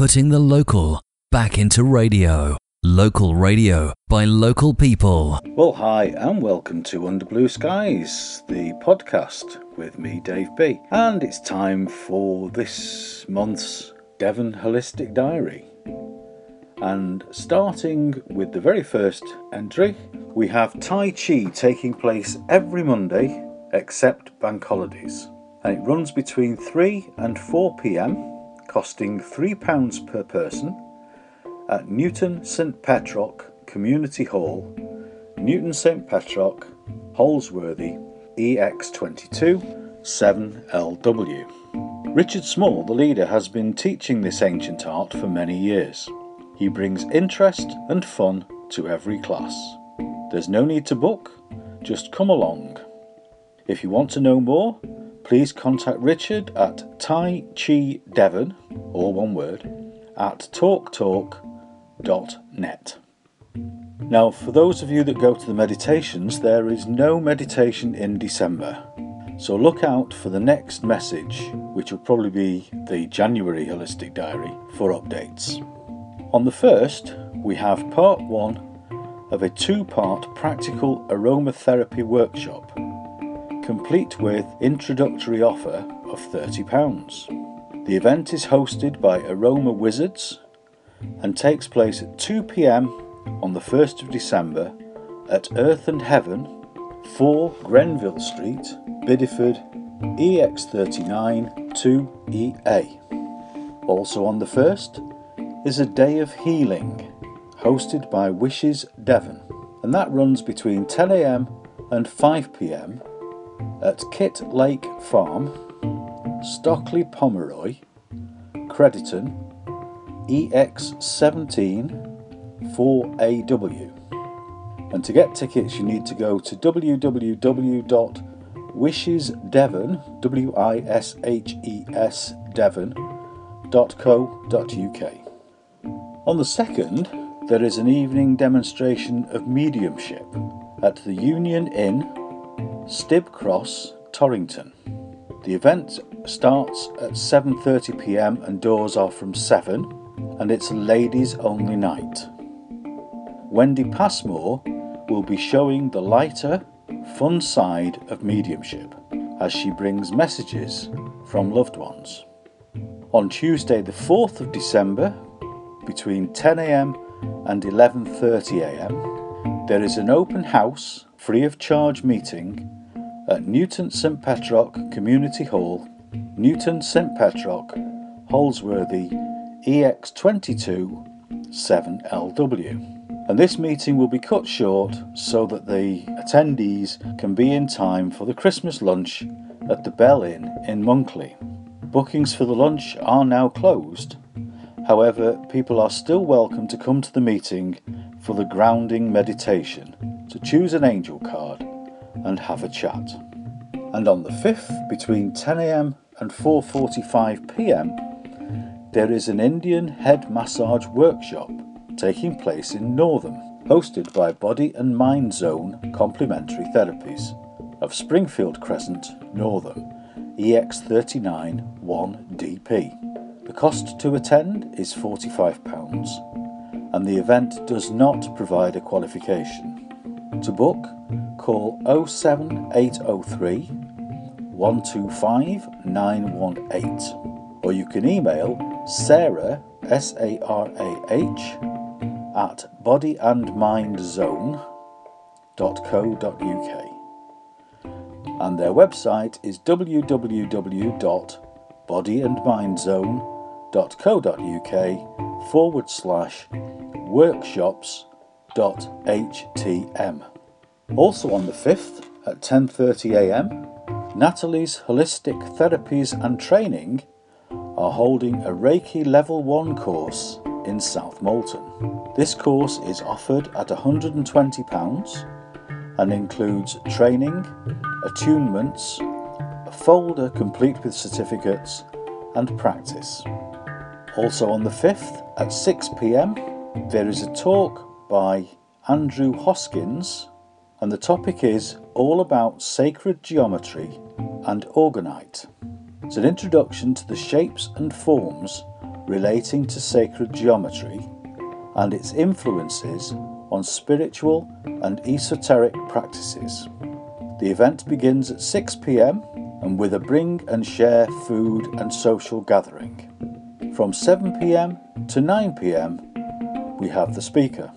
putting the local back into radio. Local radio by local people. Well, hi, and welcome to Under Blue Skies, the podcast with me, Dave B. And it's time for this month's Devon Holistic Diary. And starting with the very first entry, we have Tai Chi taking place every Monday except bank holidays. And it runs between 3 and 4 pm, costing £3 per person at Newton St Petrock Community Hall, Newton St Petrock, Holsworthy, EX22 7LW. Richard Small, the leader, has been teaching this ancient art for many years. He brings interest and fun to every class. There's no need to book, just come along. If you want to know more, please contact Richard at Tai Chi Devon, all one word, at talktalk.com net. Now, for those of you that go to the meditations, there is no meditation in December. So look out for the next message, which will probably be the January Holistic Diary, for updates. On the first, we have part one of a two part practical aromatherapy workshop, complete with introductory offer of £30. The event is hosted by Aroma Wizards and takes place at 2 pm on the 1st of December at Earth and Heaven, 4 Grenville Street, Bideford, EX39 2EA. Also on the 1st is a Day of Healing, hosted by Wishes Devon, and that runs between 10am and 5pm at Kit Lake Farm, Stockleigh Pomeroy, Crediton, EX17 4AW. And to get tickets, you need to go to www.wishesdevon, W I S H E S Devon.co.uk. On the second, there is an evening demonstration of mediumship at the Union Inn, Stibb Cross, Torrington. The event starts at 7:30 p.m. and doors are from 7 and it's a ladies only night. Wendy Passmore will be showing the lighter, fun side of mediumship as she brings messages from loved ones. On Tuesday the 4th of December between 10am and 11.30am there is an open house free of charge meeting at Newton St Petrock Community Hall, Newton St Petrock, Holsworthy EX22 7LW. And this meeting will be cut short so that the attendees can be in time for the Christmas lunch at the Bell Inn in Monkleigh. Bookings for the lunch are now closed. However, people are still welcome to come to the meeting for the grounding meditation, to choose an angel card and have a chat. And on the 5th, between 10am and 4:45pm, there is an Indian head massage workshop taking place in Northam, hosted by Body and Mind Zone Complementary Therapies of Springfield Crescent, Northam, EX39 1DP. The cost to attend is £45 and the event does not provide a qualification. To book, call 07803 125 918 or you can email Sarah, S A R A H, at bodyandmindzone.co.uk. And their website is www.bodyandmindzone.co.uk forward slash workshops.htm. Also on the 5th at 10.30am, Natalie's Holistic Therapies and Training are holding a Reiki Level 1 course in South Molton. This course is offered at £120 and includes training, attunements, a folder complete with certificates, and practice. Also on the 5th at 6pm, there is a talk by Andrew Hoskins, and the topic is all about sacred geometry and orgonite. It's an introduction to the shapes and forms relating to sacred geometry and its influences on spiritual and esoteric practices. The event begins at 6 pm and with a bring and share food and social gathering. From 7 pm to 9 pm, we have the speaker.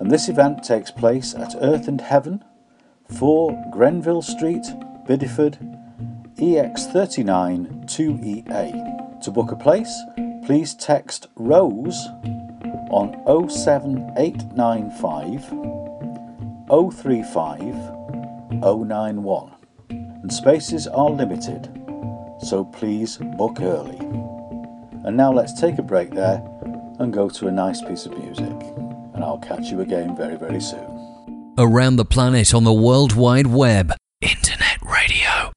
And this event takes place at Earth and Heaven, 4 Grenville Street, Bideford, EX39 2EA. To book a place, please text ROSE on 07895 035 091. And spaces are limited, so please book early. And now let's take a break there and go to a nice piece of music. And I'll catch you again very, very soon. Around the planet on the World Wide Web, Internet Radio.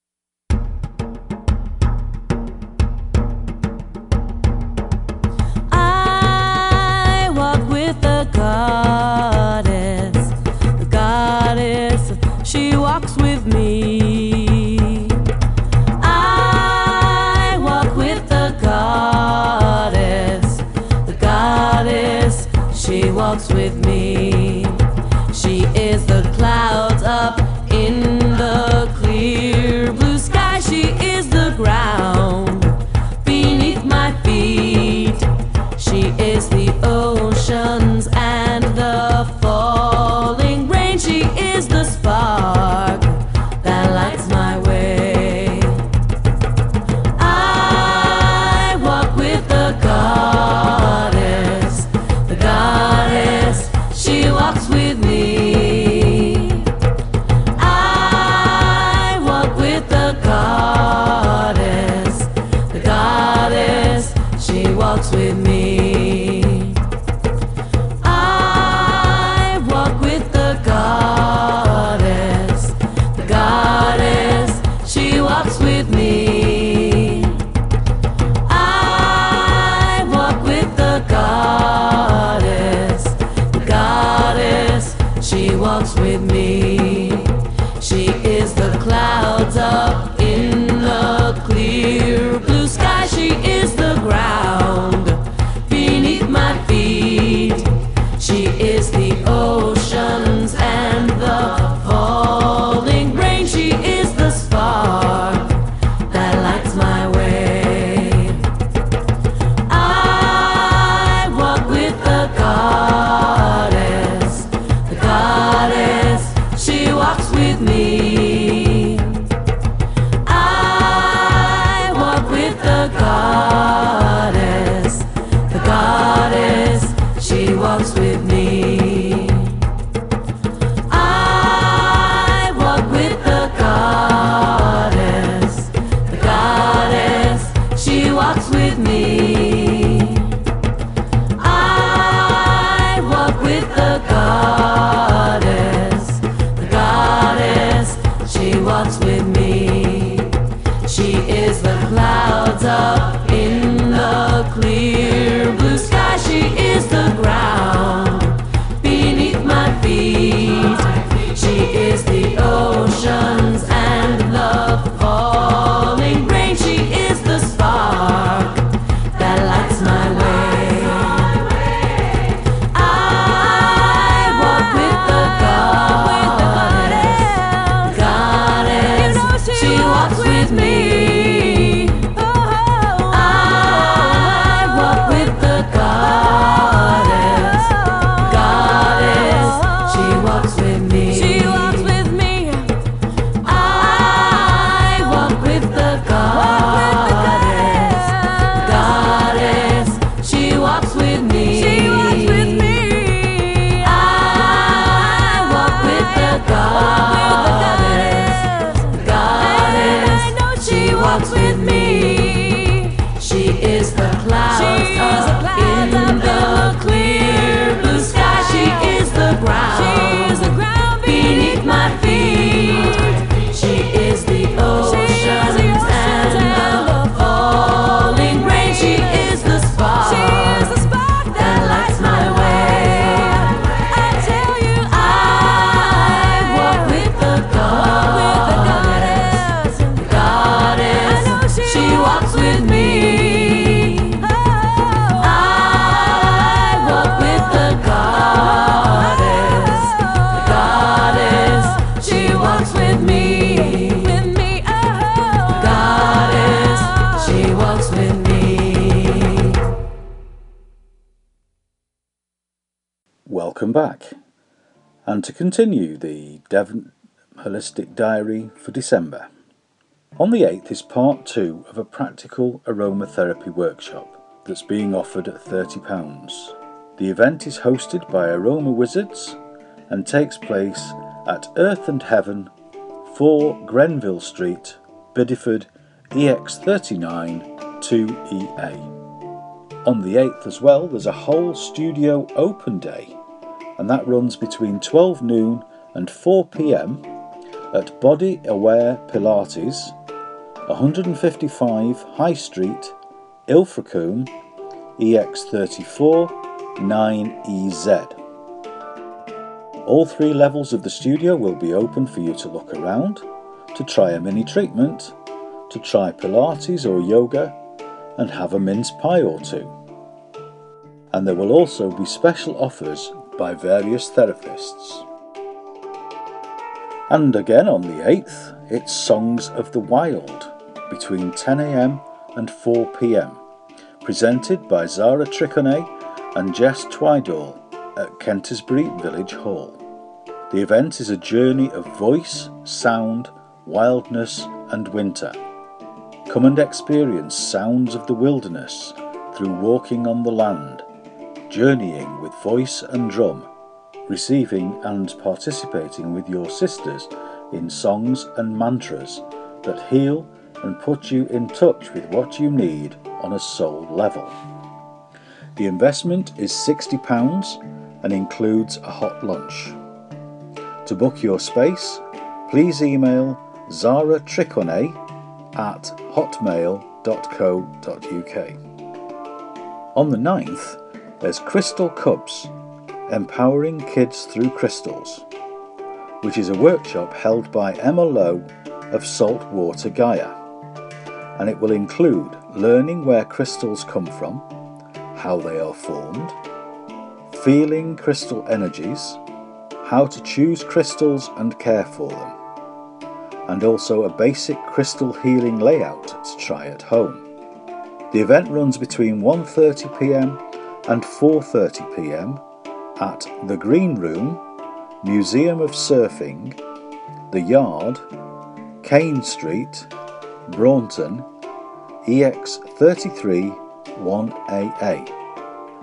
I walk with the goddess. The goddess, she walks with me. I walk with the goddess. The goddess, she walks with me. Is the clouds up back. And to continue the Devon Holistic Diary for December. On the 8th is part 2 of a practical aromatherapy workshop that's being offered at £30. The event is hosted by Aroma Wizards and takes place at Earth and Heaven, 4 Grenville Street, Bideford, EX39 2EA. On the 8th as well, there's a whole studio open day, and that runs between 12 noon and 4 pm at Body Aware Pilates, 155 High Street, Ilfracombe, EX34 9EZ. All three levels of the studio will be open for you to look around, to try a mini treatment, to try Pilates or yoga, and have a mince pie or two. And there will also be special offers by various therapists. And again on the 8th, it's Songs of the Wild between 10am and 4pm, presented by Zara Triconet and Jess Twidall at Kentisbury Village Hall. The event is a journey of voice, sound, wildness, and winter. Come and experience sounds of the wilderness through walking on the land, journeying with voice and drum, receiving and participating with your sisters in songs and mantras that heal and put you in touch with what you need on a soul level. The investment is £60 and includes a hot lunch. To book your space, please email Zara Triconet at hotmail.co.uk. On the 9th, there's Crystal Cubs Empowering Kids Through Crystals, which is a workshop held by Emma Lowe of Saltwater Gaia, and it will include learning where crystals come from, how they are formed, feeling crystal energies, how to choose crystals and care for them and also a basic crystal healing layout to try at home. The event runs between 1.30pm and 4.30pm at The Green Room, Museum of Surfing, The Yard, Caen Street, Braunton, EX33 1AA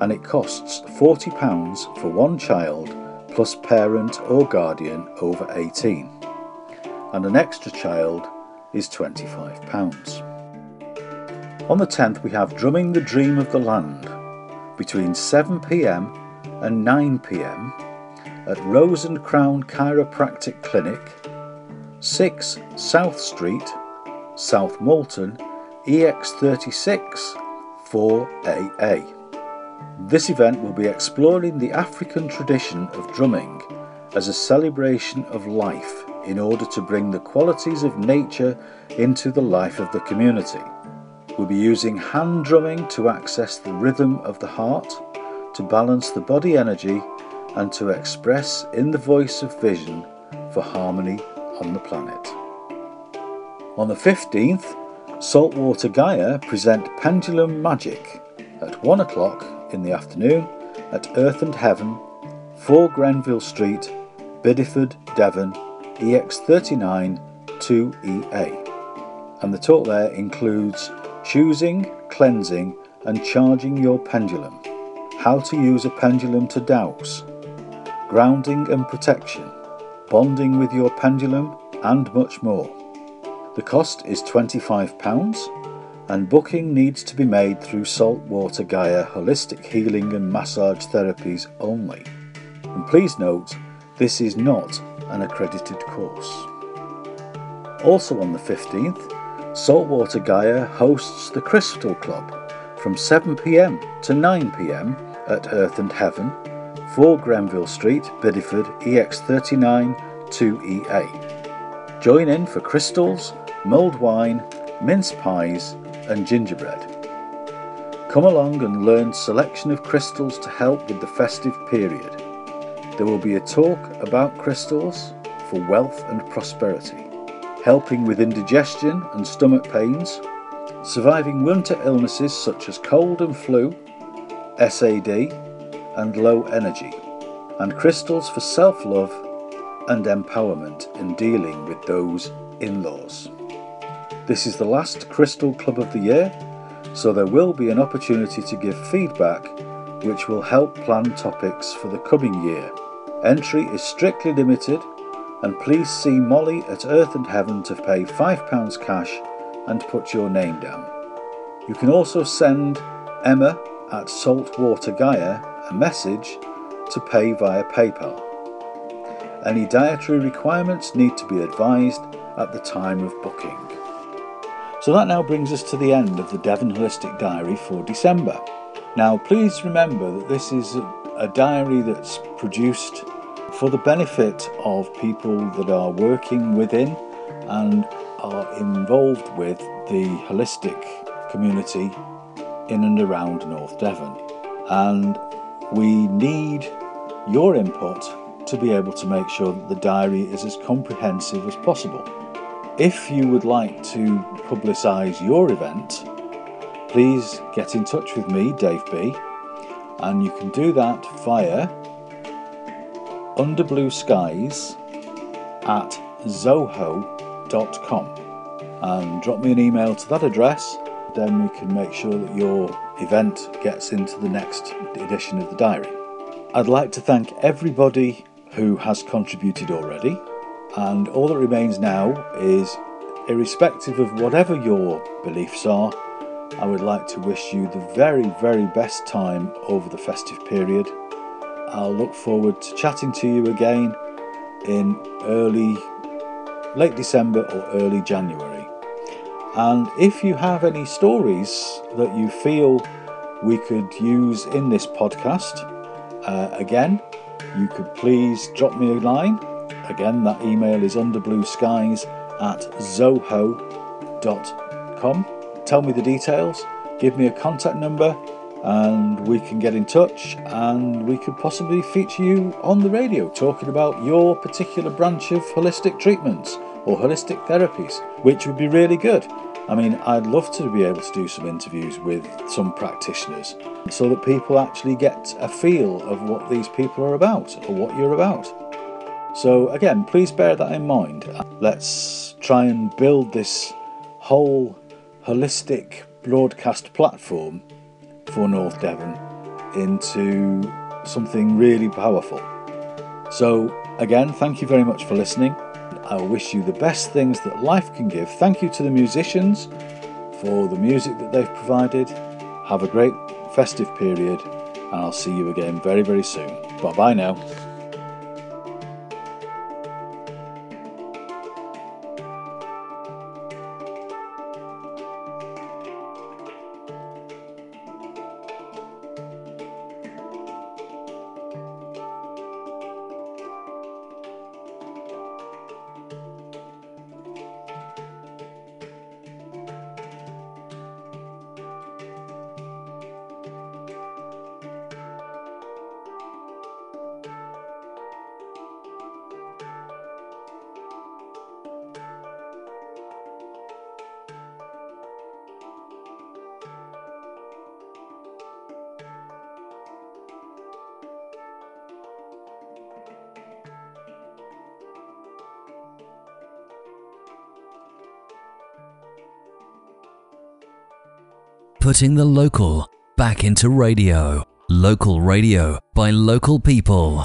and it costs £40 for one child plus parent or guardian over 18 and an extra child is £25. On the 10th, we have Drumming the Dream of the Land between 7pm and 9pm at Rose and Crown Chiropractic Clinic, 6 South Street, South Molton, EX36 4AA. This event will be exploring the African tradition of drumming as a celebration of life in order to bring the qualities of nature into the life of the community. We'll be using hand drumming to access the rhythm of the heart, to balance the body energy, and to express in the voice of vision for harmony on the planet. On the 15th, Saltwater Gaia present Pendulum Magic at 1 o'clock in the afternoon at Earth and Heaven, 4 Grenville Street, Bideford, Devon, EX39 2EA. And the talk there includes choosing, cleansing, and charging your pendulum, how to use a pendulum to dowse, grounding and protection, bonding with your pendulum, and much more. The cost is £25 and booking needs to be made through Saltwater Gaia Holistic Healing and Massage Therapies only. And please note, this is not an accredited course. Also on the 15th, Saltwater Gaia hosts the Crystal Club from 7pm to 9pm at Earth and Heaven, 4 Grenville Street, Bideford, EX39 2EA. Join in for crystals, mulled wine, mince pies, and gingerbread. Come along and learn selection of crystals to help with the festive period. There will be a talk about crystals for wealth and prosperity, helping with indigestion and stomach pains, surviving winter illnesses such as cold and flu, SAD, and low energy, and crystals for self love and empowerment in dealing with those in laws. This is the last Crystal Club of the year, so there will be an opportunity to give feedback which will help plan topics for the coming year. Entry is strictly limited, and please see Molly at Earth and Heaven to pay £5 cash and put your name down. You can also send Emma at Saltwater Gaia a message to pay via PayPal. Any dietary requirements need to be advised at the time of booking. So that now brings us to the end of the Devon Holistic Diary for December. Now, please remember that this is a diary that's produced for the benefit of people that are working within and are involved with the holistic community in and around North Devon. And we need your input to be able to make sure that the diary is as comprehensive as possible. If you would like to publicise your event, please get in touch with me, Dave B, and you can do that via under blue skies at zoho.com and drop me an email to that address then we can make sure that your event gets into the next edition of the diary. I'd like to thank everybody who has contributed already, and all that remains now is, irrespective of whatever your beliefs are, I would like to wish you the very, very best time over the festive period. I'll look forward to chatting to you again in early, late December or early January. And if you have any stories that you feel we could use in this podcast, uh, again, you could please drop me a line. Again, that email is underblueskies at zoho.com. Tell me the details, give me a contact number, and we can get in touch and we could possibly feature you on the radio talking about your particular branch of holistic treatments or holistic therapies, which would be really good. I mean, I'd love to be able to do some interviews with some practitioners so that people actually get a feel of what these people are about or what you're about. So, again, please bear that in mind. Let's try and build this whole holistic broadcast platform for North Devon into something really powerful. So, again, thank you very much for listening. I wish you the best things that life can give. Thank you to the musicians for the music that they've provided. Have a great festive period, and I'll see you again very, very soon. Bye bye now. Putting the local back into radio. Local radio by local people.